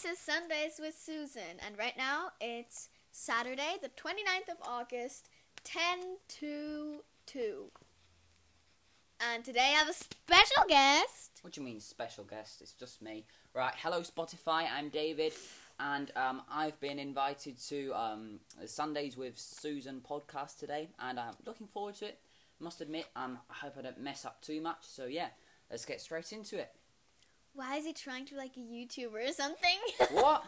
This is Sundays with Susan, and right now it's Saturday, the 29th of August, 10 to 2. And today I have a special guest. What do you mean, special guest? It's just me. Right, hello Spotify, I'm David, and um, I've been invited to um, Sundays with Susan podcast today, and I'm looking forward to it. Must admit, um, I hope I don't mess up too much, so yeah, let's get straight into it. Why is he trying to be like a YouTuber or something? What?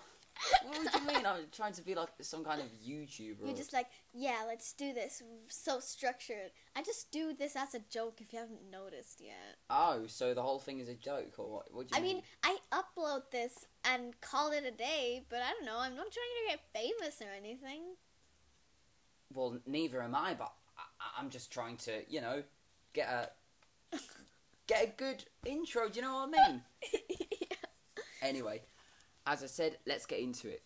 what do you mean? I'm trying to be like some kind of YouTuber. You're just like, yeah, let's do this. So structured. I just do this as a joke if you haven't noticed yet. Oh, so the whole thing is a joke, or what? what do you I mean, I upload this and call it a day, but I don't know. I'm not trying to get famous or anything. well, neither am I, but I, I'm just trying to, you know, get a get a good intro. Do you know what I mean? Anyway, as I said, let's get into it.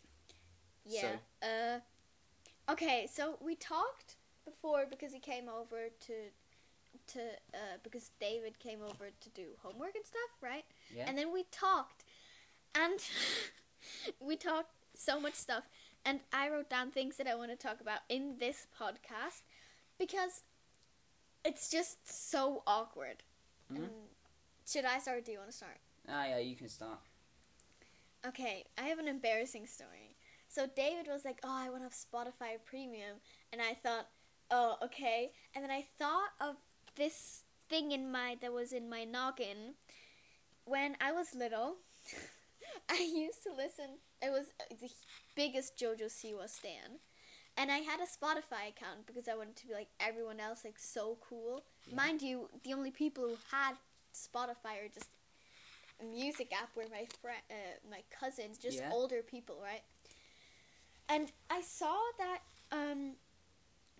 Yeah. Uh. Okay, so we talked before because he came over to to uh because David came over to do homework and stuff, right? Yeah. And then we talked, and we talked so much stuff, and I wrote down things that I want to talk about in this podcast because it's just so awkward. Mhm. Should I start? or Do you want to start? Ah, yeah, you can start. Okay, I have an embarrassing story. So David was like, "Oh, I want to have Spotify Premium," and I thought, "Oh, okay." And then I thought of this thing in my that was in my noggin when I was little. I used to listen. It was uh, the biggest JoJo Siwa stan, and I had a Spotify account because I wanted to be like everyone else, like so cool. Yeah. Mind you, the only people who had Spotify or just a music app were my friend, uh, my cousins, just Yeah. older people, right? And I saw that um,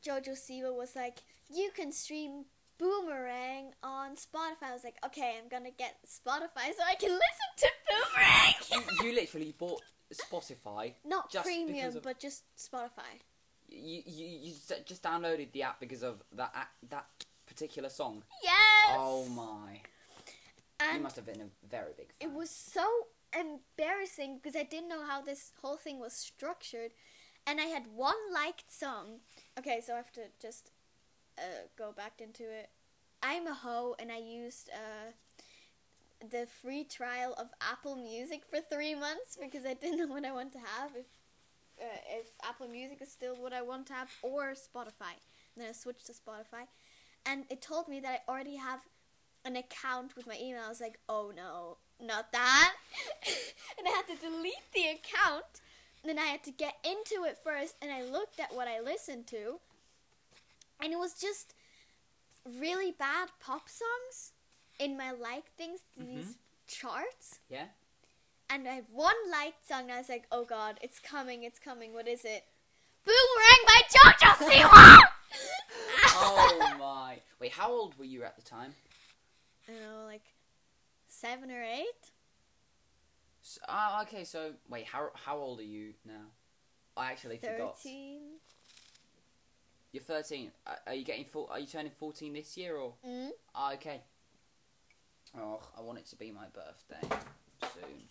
Jojo Siwa was like, you can stream Boomerang on Spotify. I was like, okay, I'm gonna get Spotify so I can listen to Boomerang. you, you literally bought Spotify. Not just premium, of- but just Spotify. You, you you just- downloaded the app because of that ac- that particular song. Yes. Oh my! you must have been a very big fan. it was so embarrassing because I didn't know how this whole thing was structured, and I had one liked song. Okay, so I have to just uh, go back into it. I'm a hoe, and I used uh, the free trial of Apple Music for three months because I didn't know what I want to have. If uh, if Apple Music is still what I want to have, or Spotify. And then I switched to Spotify, and it told me that I already have an account with my email. I was like, oh no, not that. and I had to delete the account. And then I had to get into it first, and I looked at what I listened to, and it was just really bad pop songs in my like things, mm-hmm. these charts. Yeah. And I had one liked song, and I was like, oh god, it's coming, it's coming. What is it? Boomerang by JoJo Siwa! Oh my! Wait, how old were you at the time? I don't know, like seven or eight. S ah, okay. So wait, how how old are you now? I actually forgot. Thirteen. You're 13. Are- Are you getting full? Are you turning 14 this year or? Mm. Ah, okay. Oh, I want it to be my birthday soon.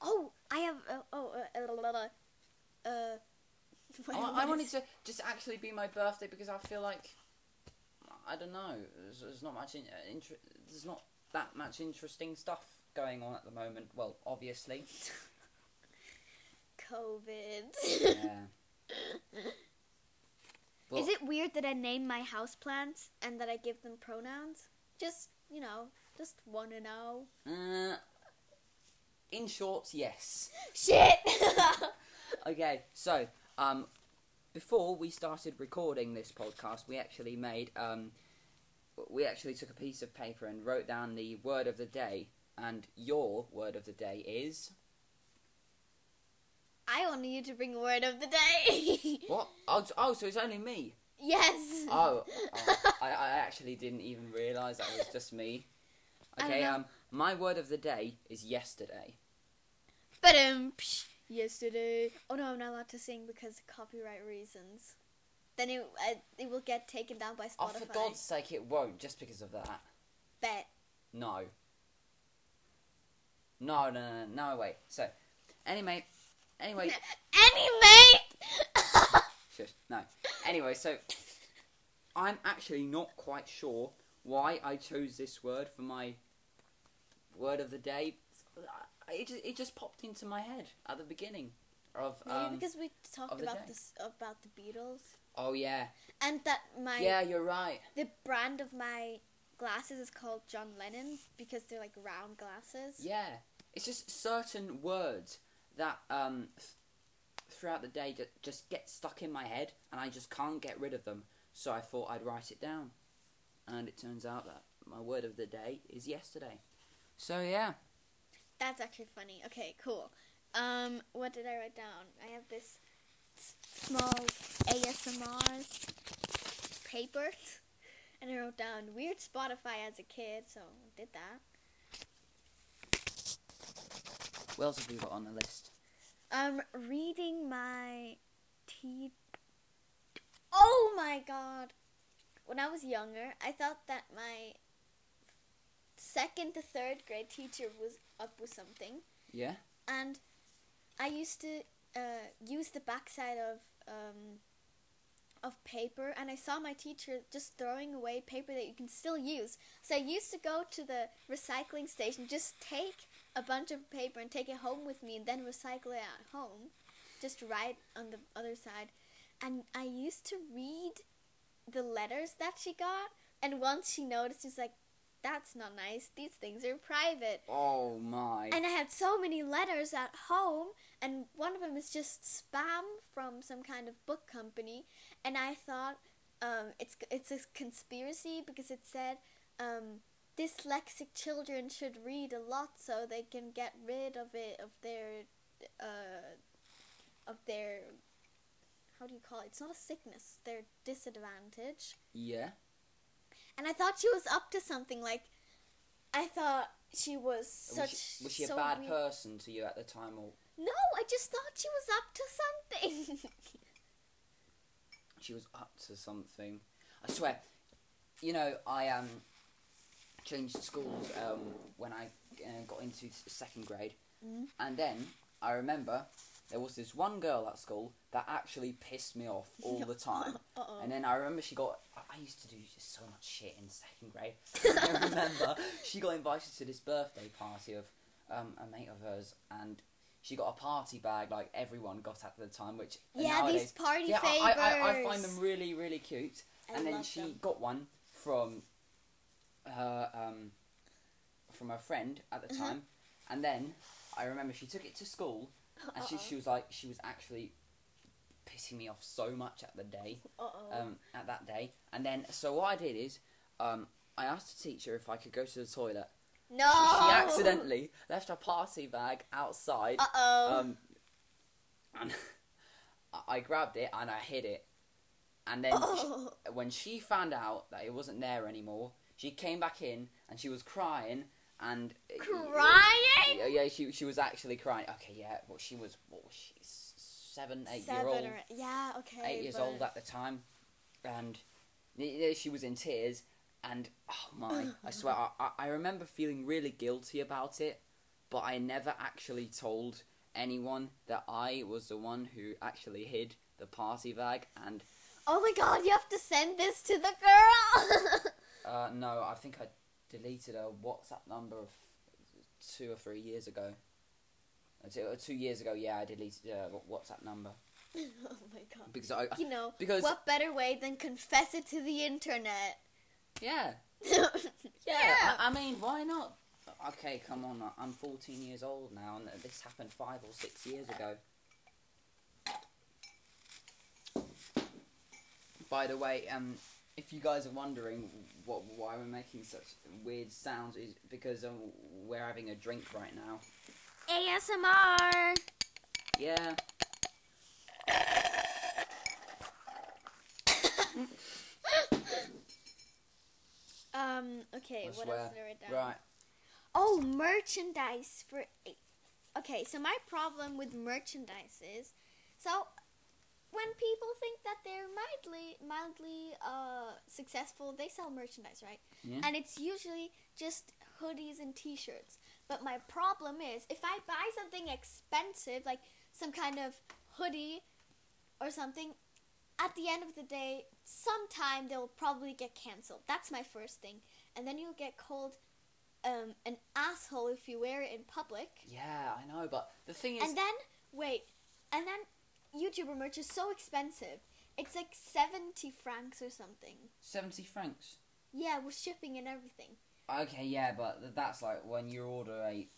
Oh, I have. Uh, oh, uh, uh, uh, I, I wanted to just actually be my birthday because I feel like I don't know. There's, there's not much in, uh, inter- There's not that much interesting stuff going on at the moment. Well, obviously. COVID. Yeah. Well- Is it weird that I name my houseplants and that I give them pronouns? Just, you know, just want to know. Uh, in short, yes. Shit! Okay, so um, before we started recording this podcast, we actually made um, we actually took a piece of paper and wrote down the word of the day, and your word of the day is I wanted you to bring a word of the day. what? Oh, oh so it's only me. yes. Oh, oh, I, I actually didn't even realise that was just me. Okay, um, my word of the day is yesterday. But um, yesterday. Oh no, I'm not allowed to sing because of copyright reasons. Then it uh, it will get taken down by Oh, Spotify. for God's sake, it won't just because of that. Bet. No. No, no, no, no, no, wait. So, Anyway, anyway, Any mate. shush, no. Anyway, so I'm actually not quite sure why I chose this word for my word of the day. It just, it just popped into my head at the beginning of Maybe um. because we talked about this about the Beatles Oh yeah, and that my yeah, you're right. the brand of my glasses is called John Lennon because they're like round glasses. Yeah, it's just certain words that um th- throughout the day just get stuck in my head, and I just can't get rid of them. So I thought I'd write it down, and it turns out that my word of the day is yesterday. So yeah, That's actually funny. Okay, cool. Um, what did I write down? I have this small ASMR paper, and I wrote down weird Spotify as a kid, so I did that. what else have we got on the list? Um, reading my tea. Oh my god! When I was younger, I thought that my second to third grade teacher was up with something, Yeah, and I used to uh, use the backside of um, of paper, and I saw my teacher just throwing away paper that you can still use. So I used to go to the recycling station, just take a bunch of paper and take it home with me, and then recycle it at home, just right on the other side. And I used to read the letters that she got, and once she noticed, she's like, "That's not nice. These things are private." Oh my. And I had so many letters at home, and one of them is just spam from some kind of book company. And I thought um, it's it's a conspiracy because it said um, dyslexic children should read a lot so they can get rid of it of their uh, of their how do you call it? It's not a sickness. Their disadvantage. yeah. And I thought she was up to something. Like I thought she was such. was she, was she a bad weird. person to you at the time, or No, I just thought she was up to something. she was up to something? I swear. You know, I um changed schools um when I uh, got into second grade, Mm. and then I remember there was this one girl at school that actually pissed me off all the time. Uh-oh. And then I remember she got. I- used to do just so much shit in second grade. I remember she got invited to this birthday party of um, a mate of hers, and she got a party bag like everyone got at the time. Which yeah, nowadays, these party yeah, favors. I, I, I find them really, really cute. I and then she them. got one from her um, from her friend at the Uh-huh. time, and then I remember she took it to school, and she Uh-oh. she was like she was actually pissing me off so much at the day Uh-oh. um, at that day. And then, so what I did is, um, I asked the teacher if I could go to the toilet. no. She, accidentally left her party bag outside. Uh oh. Um, and I- grabbed it and I hid it. And then she, when she found out that it wasn't there anymore, she came back in and she was crying and Crying? Yeah, yeah, she she was actually crying. Okay, yeah, well, she was what was she seven, eight Seven year old or yeah, okay. eight years but- old at the time, and yeah, she was in tears. And oh my, I swear, I, I- I remember feeling really guilty about it, but I never actually told anyone that I was the one who actually hid the party bag. And Oh my god, you have to send this to the girl. uh, no, I think I deleted a WhatsApp number of two or three years ago. Uh, Two, uh, two years ago, yeah, I deleted a WhatsApp number oh my god. because I, You know, because what better way than confess it to the internet? yeah, yeah. Yeah, I, I mean, why not? Okay, come on. I'm 14 years old now, and this happened five or six years ago. By the way, um, if you guys are wondering what why we're making such weird sounds, is because um, we're having a drink right now. ASMR. Yeah. um. Okay. I what swear. else did I write down? Right. Oh, merchandise for. Okay, so my problem with merchandise is, so when people think that they're mildly, mildly uh, successful, they sell merchandise, right? Yeah. And it's usually just hoodies and T-shirts. But my problem is if I buy something expensive, like some kind of hoodie or something, at the end of the day, sometime they'll probably get cancelled. That's my first thing. And then you'll get called um, an asshole if you wear it in public. Yeah, I know, but the thing is, And then, wait, and then YouTuber merch is so expensive. It's like 70 francs or something. seventy francs. Yeah, with shipping and everything. Okay, yeah, but that's like when you order a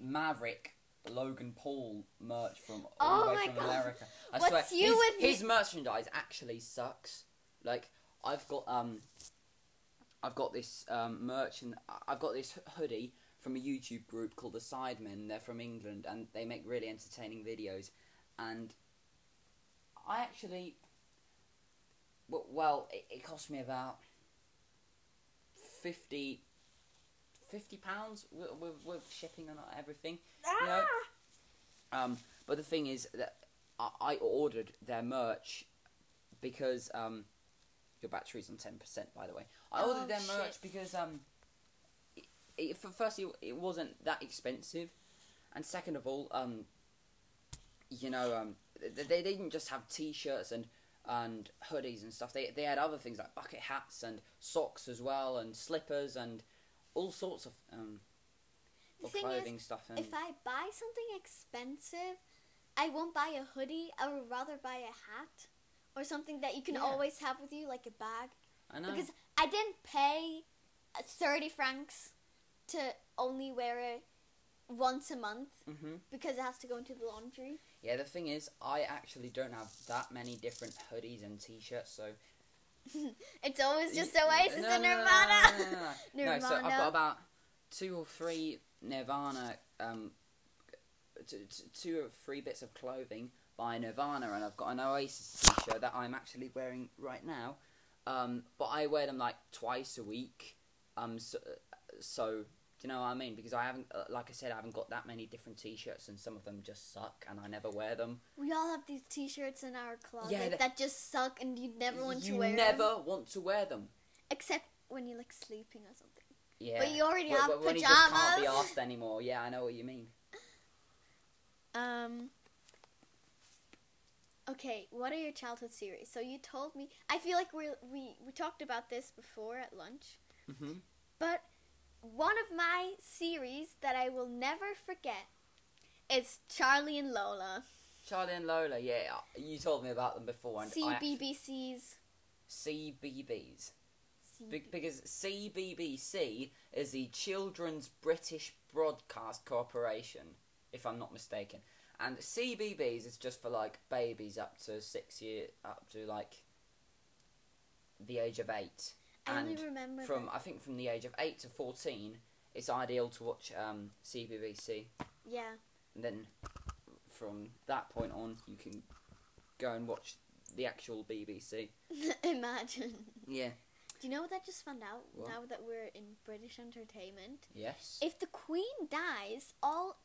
Maverick Logan Paul merch from all Oh the way my from God. America. I What's swear, you his, with me- his merchandise actually sucks. Like I've got um, I've got this um merch and I've got this hoodie from a YouTube group called the Sidemen. They're from England and they make really entertaining videos. And I actually, well, it, it cost me about 50 50 pounds with, with, with shipping and everything. You know, um, but the thing is that I, I ordered their merch because um, your battery's on ten percent. By the way, I Oh, ordered their merch because um, it, it, for firstly it wasn't that expensive, and second of all, um, you know, um, they, they didn't just have t-shirts and and hoodies and stuff. They they had other things like bucket hats and socks as well, and slippers and all sorts of um, The of thing is, clothing stuff. And If I buy something expensive, I won't buy a hoodie. I would rather buy a hat or something that you can Yeah. always have with you, like a bag. I know. Because I didn't pay uh, 30 francs to only wear it once a month hmm because it has to go into the laundry. Yeah, the thing is, I actually don't have that many different hoodies and t-shirts, so it's always just Oasis no, and Nirvana. No, no, no, no. No, so I've got about two or three Nirvana, um, t- t- two or three bits of clothing by Nirvana, and I've got an Oasis t-shirt that I'm actually wearing right now. Um, but I wear them like twice a week. Um, so, so do you know what I mean? Because I haven't, uh, like I said, I haven't got that many different t-shirts, and some of them just suck, and I never wear them. We all have these T-shirts in our closet Yeah, that- that just suck, and you never want you to wear them. You never them, want to wear them. except when you're like sleeping or something. Yeah. But you already Wh- have wh- when you just can't be pajamas. asked anymore. Yeah, I know what you mean. Um. Okay, what are your childhood series? So you told me. I feel like we we we talked about this before at lunch, Mm-hmm. but one of my series that I will never forget is Charlie and Lola. Charlie and Lola, yeah, you told me about them before, and actually- CBBC's. CBeebies. Be- because CBBC is the Children's British Broadcast Corporation, if I'm not mistaken, and CBeebies is just for like babies up to six year, up to like the age of eight, I and from that- I think from the age of eight to fourteen, it's ideal to watch um, CBBC. Yeah. And then from that point on, you can go and watch the actual BBC. Imagine. Yeah. Do you know what I just found out What? now that we're in British entertainment? Yes. If the Queen dies, all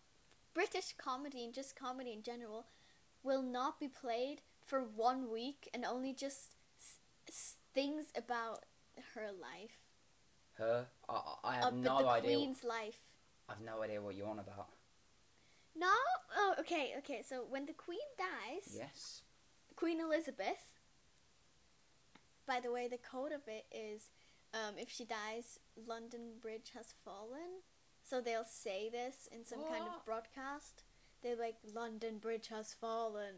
British comedy and just comedy in general will not be played for one week and only just s- s- things about her life. Her. I, I have Uh, no the idea. Queen's life. I've no idea what you're on about. No? Oh, okay, okay. So when the Queen dies, Yes. Queen Elizabeth. By the way, the code of it is um, if she dies, London Bridge has fallen. So they'll say this in some kind of broadcast. They're like, London Bridge has fallen.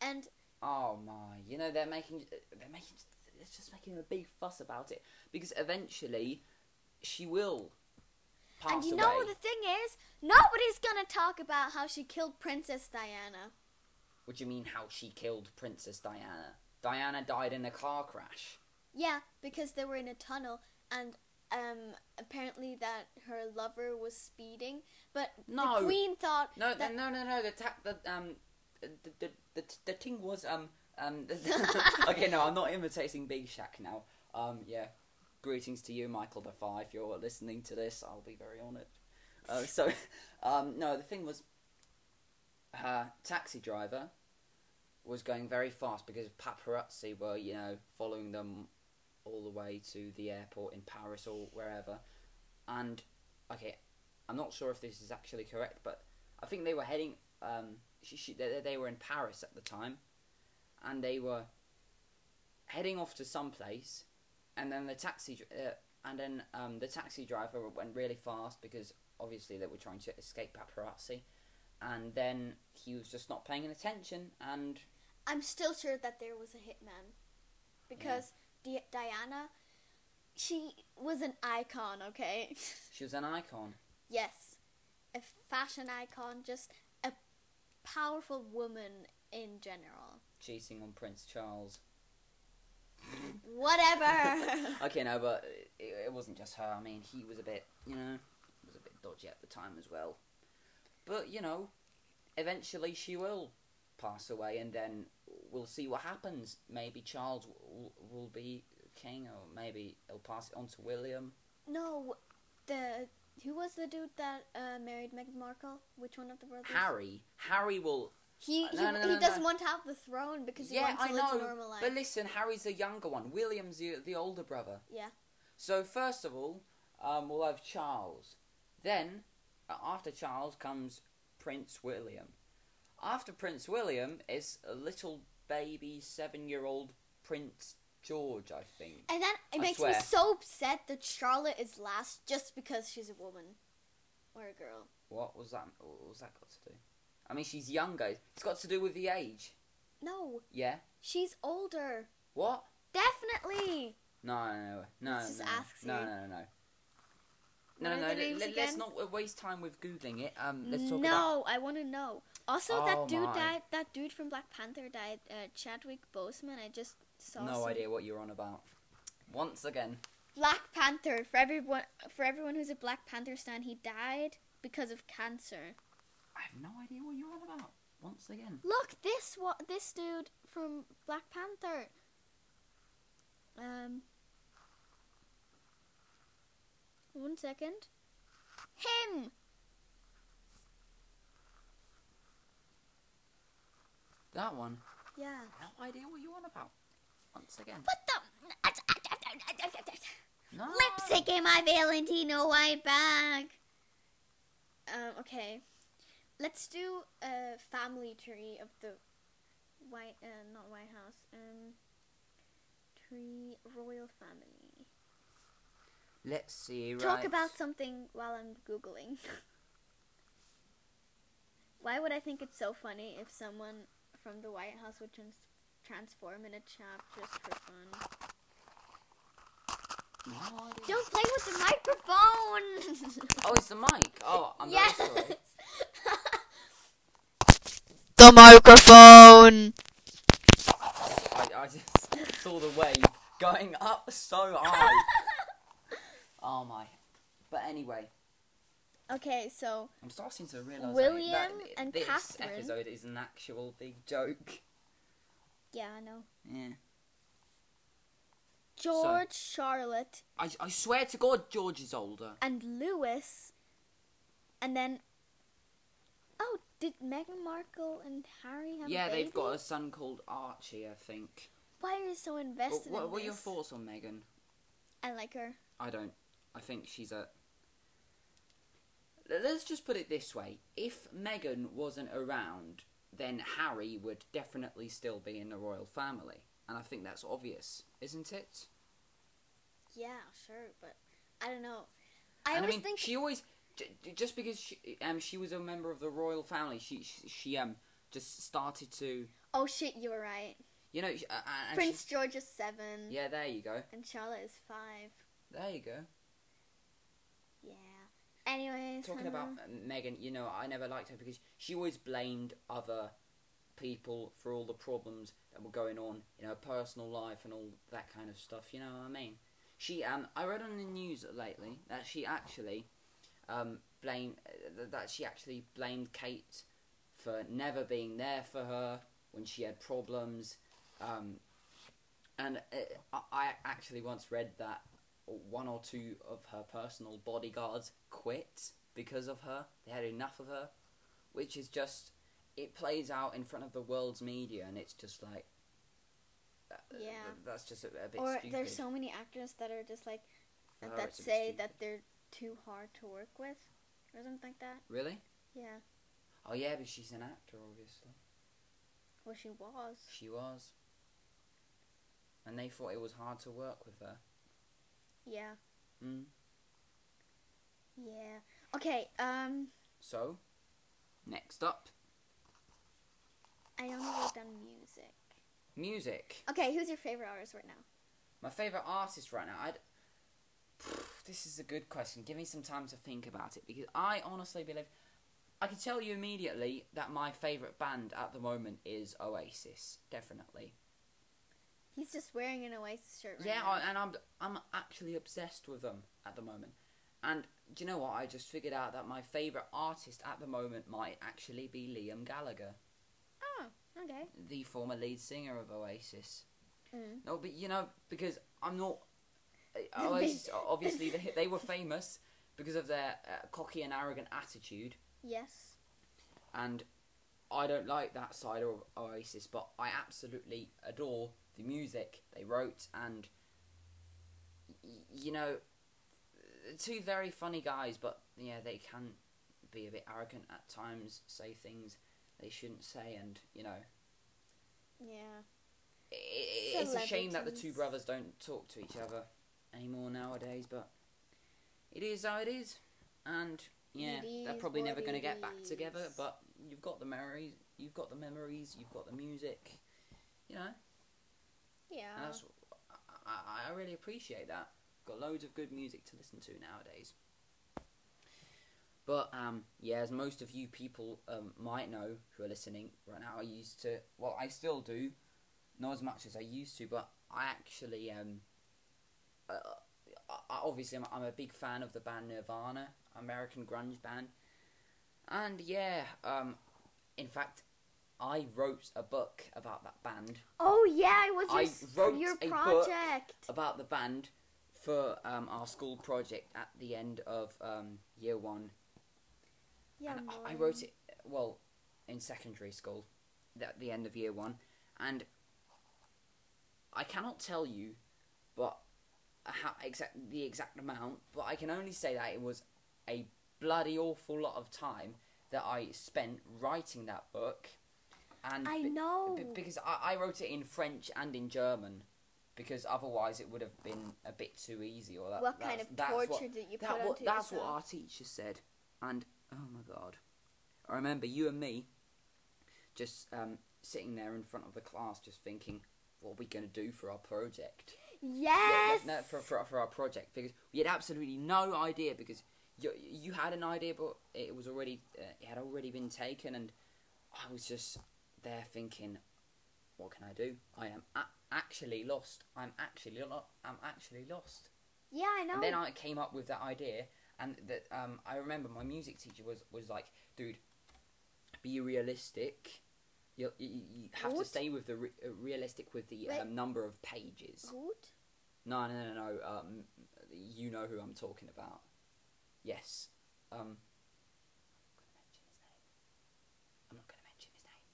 And Oh my! You know they're making they're making they're just making a big fuss about it because eventually she will pass and you away. know the thing is, nobody's gonna talk about how she killed Princess Diana. What do you mean? How she killed Princess Diana? Diana died in a car crash. Yeah, because they were in a tunnel and um apparently that her lover was speeding, but No. the queen thought No, that no, no, no. The ta- the um, the the the, the thing was um um. okay, no, I'm not imitating Big Shaq now. Um, yeah. Greetings to you, Michael Defy. If you're listening to this, I'll be very honoured. Uh, so, um, no, the thing was, her taxi driver was going very fast because paparazzi were, you know, following them all the way to the airport in Paris or wherever. And okay, I'm not sure if this is actually correct, but I think they were heading. Um, she, she, they, they were in Paris at the time, and they were heading off to some place, and then the taxi uh, and then um, the taxi driver went really fast because obviously they were trying to escape paparazzi, and then he was just not paying attention, and I'm still sure that there was a hitman because Di- Diana, she was an icon. Okay. she was an icon. yes, a fashion icon, just a powerful woman in general. Cheating on Prince Charles. Whatever. Okay, no, but it, it wasn't just her. I mean, he was a bit, you know, was a bit dodgy at the time as well. But you know, eventually she will pass away, and then we'll see what happens. Maybe Charles will, will be king, or maybe he'll pass it on to William. no, the who was the dude that uh, married Meghan Markle? Which one of the brothers? Harry, Harry will. He Uh, he, no, no, no, he doesn't want to have the throne because he yeah, wants to I live know. a normal life. But listen, Harry's the younger one. William's the, the older brother. yeah. So first of all, um, we'll have Charles. Then, uh, after Charles comes Prince William. After Prince William is a little baby seven-year-old Prince George, I think. And then it I makes swear. me so upset that Charlotte is last just because she's a woman or a girl. What was that? What was that got to do? I mean, she's younger. It's got to do with the age. No, Yeah. she's older. What? Definitely. No, no, no, no, Let's just no, no, no, no, no. No, no, no. names Let, us not waste time with googling it. Um, let's talk about. no, I want to know. Also, Oh that dude my. died. That dude from Black Panther died. Uh, Chadwick Boseman. I just saw. No some- idea what you're on about. Once again. Black Panther. For everyone, for everyone who's a Black Panther stan, he died because of cancer. I have no idea what you're on about. Once again. Look, this what this dude from Black Panther. Um. One second. Him. That one. Yeah. No idea what you're on about. Once again. What the? No. Lipstick in my Valentino white bag. Um. Okay. Let's do a family tree of the white, uh, not White House. Um. Tree royal family. Let's see. Right. Talk about something while I'm googling. Why would I think it's so funny if someone from the White House would trans- transform in a chap just for fun? Idea. Don't play with the microphone. Oh, it's the mic. Oh, I'm yes. sorry. The microphone. I, I just saw the wave going up so high. oh my. But anyway, okay, so I'm starting to realise William that and this Catherine. episode is an actual big joke. yeah, I know. Yeah. George, Charlotte, I, I swear to God, George is older. and Louis, and then. Did Meghan Markle and Harry have yeah, a baby? they've got a son called Archie, I think. Why are you so invested what, in what are your this? thoughts on Meghan? I like her. I don't. I think she's a. Let's just put it this way: if Meghan wasn't around, then Harry would definitely still be in the royal family, and I think that's obvious, isn't it? Yeah, sure, but I don't know. I and always I mean, think she always just because she, um she was a member of the royal family, she she, she um just started to Oh shit, you were right. you know uh, uh, Prince she- George is seven. yeah, there you go, And Charlotte is five. there you go. Yeah. Anyways. Talking um, about uh, Meghan, you know, I never liked her because she always blamed other people for all the problems that were going on in her personal life and all that kind of stuff. You know what I mean? She, um, I read on the news lately that she actually, um, blamed uh, that she actually blamed Kate for never being there for her when she had problems. Um, and uh, I actually once read that one or two of her personal bodyguards quit because of her. They had enough of her, which is just it plays out in front of the world's media, and it's just like uh, Yeah. that's just a, a bit or stupid. there's so many actors that are just like that it's a bit say that they're too hard to work with. or something like that. Really? Yeah. Oh yeah, but she's an actor, obviously. Well, she was. She was. And they thought it was hard to work with her. Yeah. Mm. Yeah. Okay. Um, So, next up, I only wrote down music. music. Okay, who's your favorite artist right now? My favorite artist right now. I'd. This is a good question. Give me some time to think about it because I honestly believe I can tell you immediately that my favorite band at the moment is Oasis. Definitely. He's just wearing an Oasis shirt right Yeah, now. I, and I'm I'm actually obsessed with them at the moment. And do you know what? I just figured out that my favorite artist at the moment might actually be Liam Gallagher, Oh, okay. the former lead singer of Oasis. Mm. No, but you know, because I'm not. Oasis, obviously, they, they were famous because of their uh, cocky and arrogant attitude, Yes. and I don't like that side of Oasis, but I absolutely adore the music they wrote, and y- you know, two very funny guys, but yeah, they can be a bit arrogant at times, say things they shouldn't say, and you know, Yeah. it's a shame that the two brothers don't talk to each other anymore nowadays, but it is how it is, and yeah, they're probably never going to get back together. But you've got the memories, you've got the memories, you've got the music, you know. Yeah. And that's, I, I, I really appreciate that. Got loads of good music to listen to nowadays. But um, yeah, as most of you people um, might know who are listening right now, I used to. Well, I still do, not as much as I used to, but I actually um, uh, I, I- obviously I'm, I'm a big fan of the band Nirvana, American grunge band, and yeah, um, in fact, I wrote a book about that band oh yeah, it was your, wrote your a book project. about the band for um, our school project at the end of um, year one. Yeah. and I- I wrote it well in secondary school at the end of year one, and I cannot tell you, but how exact the exact amount, but I can only say that it was a bloody awful lot of time that I spent writing that book, and I know. B- because I, I wrote it in French and in German, because otherwise it would have been a bit too easy. Or that, what kind that's- of torture what, did you put that, what, that's what our teacher said, and oh my god, I remember you and me just um, sitting there in front of the class, just thinking, what are we going to do for our project? Yeah, Yes. no, for, for, for our project because we had absolutely no idea because you you had an idea but it was already uh, it had already been taken and I was just there thinking what can I do I am a- actually lost I'm actually lo- I'm actually lost yeah, I know. and then I came up with that idea and that um, I remember my music teacher was was like dude be realistic you, you, you have to stay with the re- uh, realistic with the Wait. um, number of pages Good. no, no, no, no. Um, you know who I'm talking about. Yes. Um. I'm not gonna mention his name.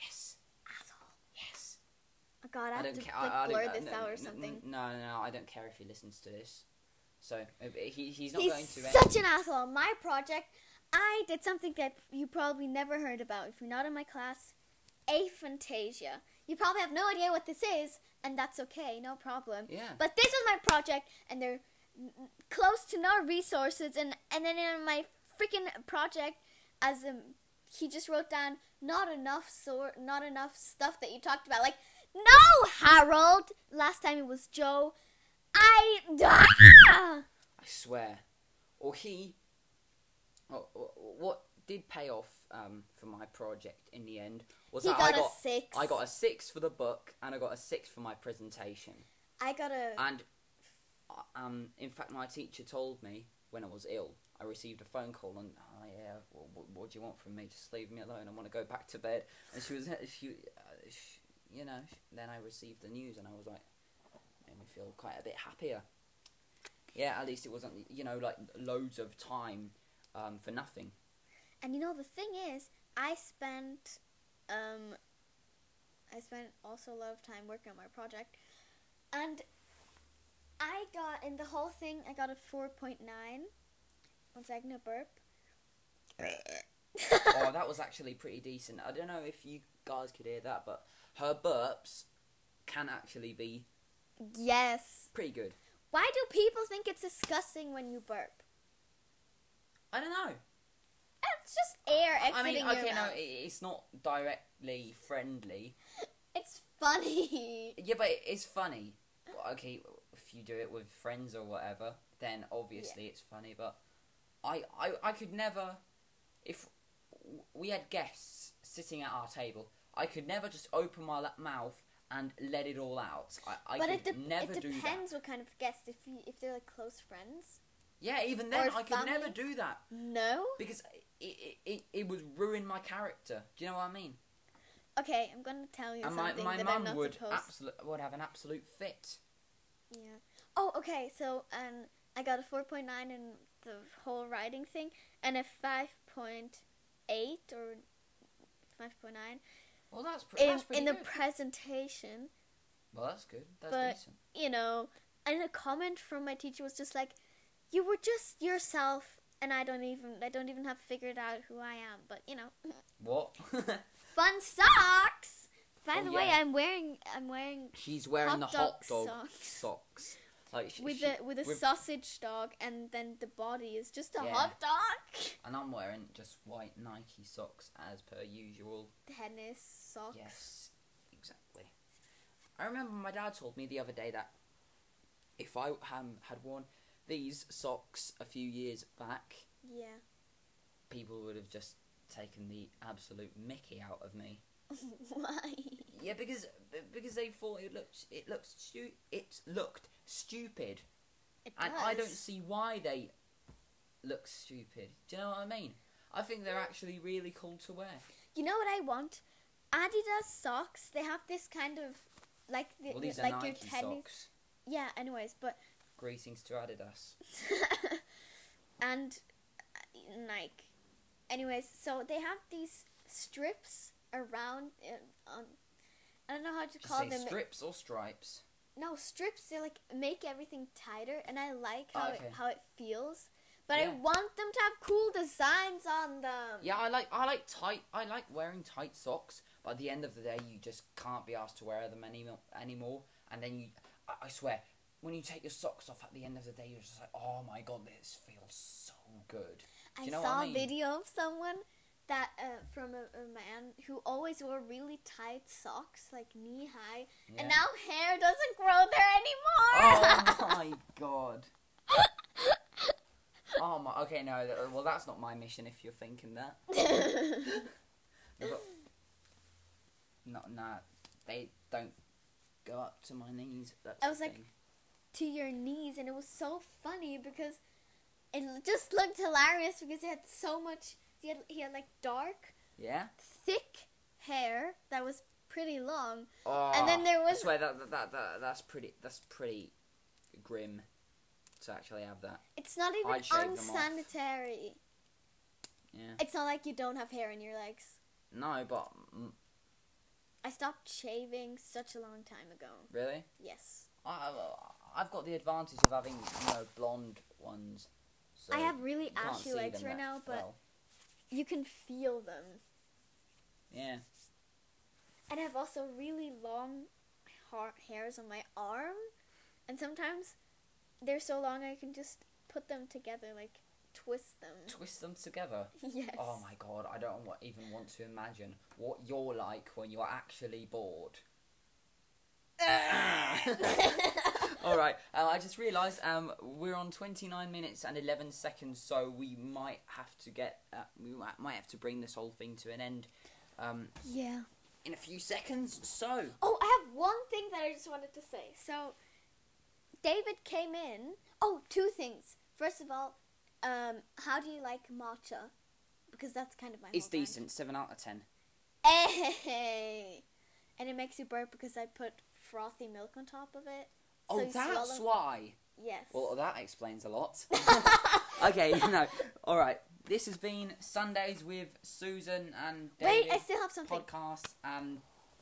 Yes. Asshole. Yes. Oh God, I, have to care. like, I, I blur don't, this no, out or something. No, no, no. I don't care if he listens to this. So uh, he he's not going to. He's such an asshole. My project, I did something that you probably never heard about if you're not in my class. Aphantasia. You probably have no idea what this is, and that's okay, no problem. yeah. But this was my project, and they're close to no resources, and and then in my freaking project, as um, he just wrote down not enough sort, not enough stuff that you talked about. Like, no, Harold. Last time it was Joe. I. Ah! I swear. Or he. Oh, what did pay off um, for my project in the end was He that got I a got six. I got a six for the book and I got a six for my presentation. I got a. And uh, um, in fact, my teacher told me when I was ill, I received a phone call and, oh yeah, what, what, what do you want from me? Just leave me alone. I want to go back to bed. And she was, she, uh, she you know, then I received the news and I was like, made me feel quite a bit happier. Yeah, at least it wasn't, you know, like loads of time um, for nothing. And you know the thing is, I spent, um, I spent also a lot of time working on my project, and I got in the whole thing. I got a four point nine, One second, a burp. oh, that was actually pretty decent. I don't know if you guys could hear that, but her burps can actually be yes. pretty good. Why do people think it's disgusting when you burp? I don't know. It's just air exiting I mean, your okay, no, mouth. it, it's not directly friendly. It's funny. Yeah, but it is funny. Well, Okay, if you do it with friends or whatever, then obviously it's funny. But I, I, I could never. If w- we had guests sitting at our table, I could never just open my la- mouth and let it all out. I, I but could it, de- never it do that. depends what kind of guest. If you, if they're like close friends. Yeah, even then, I could never do that No. because it, it, it, it would ruin my character. Do you know what I mean? Okay, I'm gonna tell you and my, something my that I'm not would supposed. absolute would have an absolute fit. Yeah. Oh, okay. So, um, I got a 4.9 in the whole writing thing, and a 5.8 or 5.9 Well, that's, pre- in that's pretty in the presentation. well, that's good. That's but- decent. You know, and a comment from my teacher was just like, "You were just yourself." And I don't even I don't even have figured out who I am, but you know, What? fun socks. By Oh, the way. I'm wearing I'm wearing She's wearing Hot the hot dog dog socks. socks. Like she, with she- a with a with- sausage dog, and then the body is just a Yeah. hot dog. and I'm wearing just white Nike socks as per usual. Tennis socks. Yes, exactly. I remember my dad told me the other day that if I um, had worn these socks a few years back, Yeah. people would have just taken the absolute Mickey out of me. Why? Yeah, because because they thought it looked it looked stu- it looked stupid, It and I don't see why they look stupid. Do you know what I mean? I think they're actually really cool to wear. You know what I want? Adidas socks. They have this kind of like the, Well, these are like Nike your tennis. socks. Yeah. Anyways, but Greetings to Adidas. and uh, Nike. Anyways, so they have these strips around. Uh, on, I don't know how to Did call them. strips or stripes? No strips. They like make everything tighter, and I like Oh, how okay. it how it feels. But I want them to have cool designs on them. Yeah, I like I like tight. I like wearing tight socks. But at the end of the day, you just can't be asked to wear them anymore. Anymore, and then you, I, I swear, when you take your socks off at the end of the day, you're just like, oh my god, this feels so good. I you know saw what I a mean? video of someone that uh, from a, a man who always wore really tight socks, like knee high, Yeah. and now hair doesn't grow there anymore. Oh my god. Oh my. Okay, no. Well, that's not my mission. If you're thinking that. No, No. They don't go up to my knees. That's I was like- thing. To your knees, and it was so funny because it just looked hilarious because he had so much. He had he had like dark, Yeah. thick hair that was pretty long. Oh, And then there I was- swear that, that that that that's pretty. That's pretty grim to actually have that. It's not even I'd shave them off. unsanitary. Yeah. It's not like you don't have hair in your legs. No, but mm, I stopped shaving such a long time ago. really, Yes. I I've got the advantage of having you know blonde ones. So I have really ashy legs right now, but well. you can feel them. yeah. And I have also really long ha- hairs on my arm, and sometimes they're so long I can just put them together, like twist them. twist them together. yes. Oh my god, I don't even want to imagine what you're like when you're actually bored. All right, uh, I just realised um, we're on 29 minutes and 11 seconds, so we might have to get uh, we might, might have to bring this whole thing to an end um, yeah. in a few seconds. So Oh, I have one thing that I just wanted to say. So, David came in. Oh, two things. First of all, um, how do you like matcha? Because that's kind of my. it's whole brand. decent, seven out of ten. Hey, and it makes you burp because I put frothy milk on top of it. Oh, you that's why. Yes. Well, that explains a lot. okay, no, all right. This has been Sundays with Susan and David. Wait, I still have something. podcast and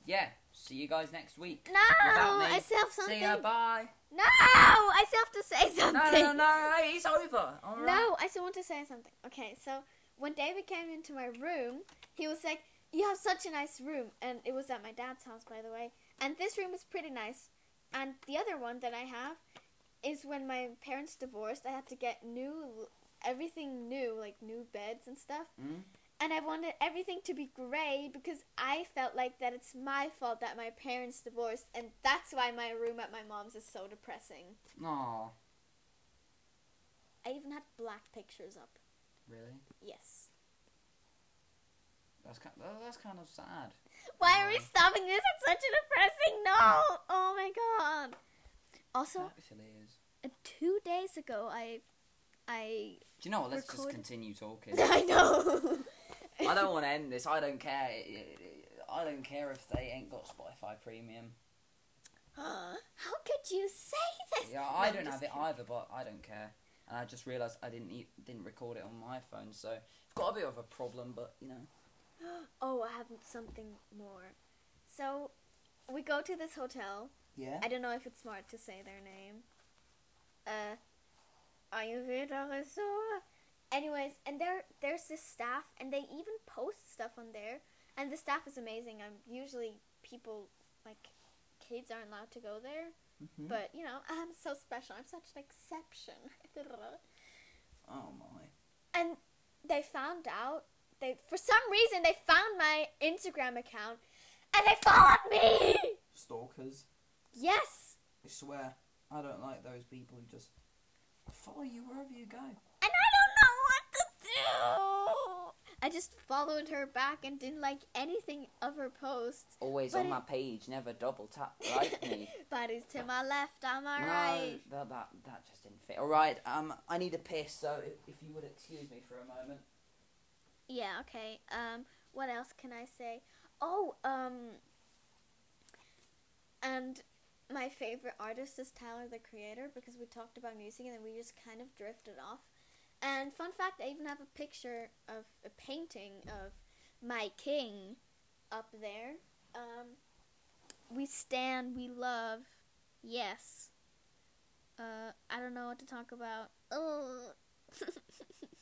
yeah, see you guys next week. No. I still have something. See ya, bye. No, I still have to say No, something. no, no, no, it's over. All right. No, I still want to say something. Okay, so when David came into my room, he was like, "You have such a nice room," and it was at my dad's house, by the way. And this room is pretty nice. And the other one that I have is when my parents divorced. I had to get new, everything new, like new beds and stuff. Mm? And I wanted everything to be gray because I felt like that it's my fault that my parents divorced, and that's why my room at my mom's is so depressing. Aw, I even had black pictures up. really? Yes. That's kind. That's kind of sad. Why are we stopping this at such a depressing note? Oh my god. Also, uh, two days ago, I, I, Do you know what? Let's just continue talking. I know. I don't want to end this. I don't care. I don't care if they ain't got Spotify Premium. How could you say this? Yeah, No, I don't have it either, but I don't care. And I just realised I didn't e- didn't record it on my phone, so I've got a bit of a problem. But you know, Oh, I have something more. So, we go to this hotel. yeah. I don't know if it's smart to say their name. Uh, Ayurveda Resort. Anyways, and there there's this staff, and they even post stuff on there, and the staff is amazing. I'm usually people like kids aren't allowed to go there, Mhm. but you know I'm so special. I'm such an exception. oh my. and they found out they for some reason they found my Instagram account, and they followed me. Stalkers. Yes. I swear, I don't like those people who just follow you wherever you go. and I don't know what to do. I just followed her back and didn't like anything of her posts. Always But on it- my page, never double tap like me. Bodies to my left, am I right? No, that, that that just didn't fit. All right, um, I need a piss, so if, if you would excuse me for a moment. Yeah, okay. Um, what else can I say? Oh, um, and my favorite artist is Tyler the Creator because we talked about music and then we just kind of drifted off. And fun fact, I even have a picture of a painting of my king up there. Um, we stand, we love, yes. Uh, I don't know what to talk about. Oh.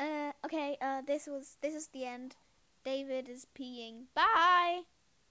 uh, okay. Uh, this was this is the end. David is peeing. Bye.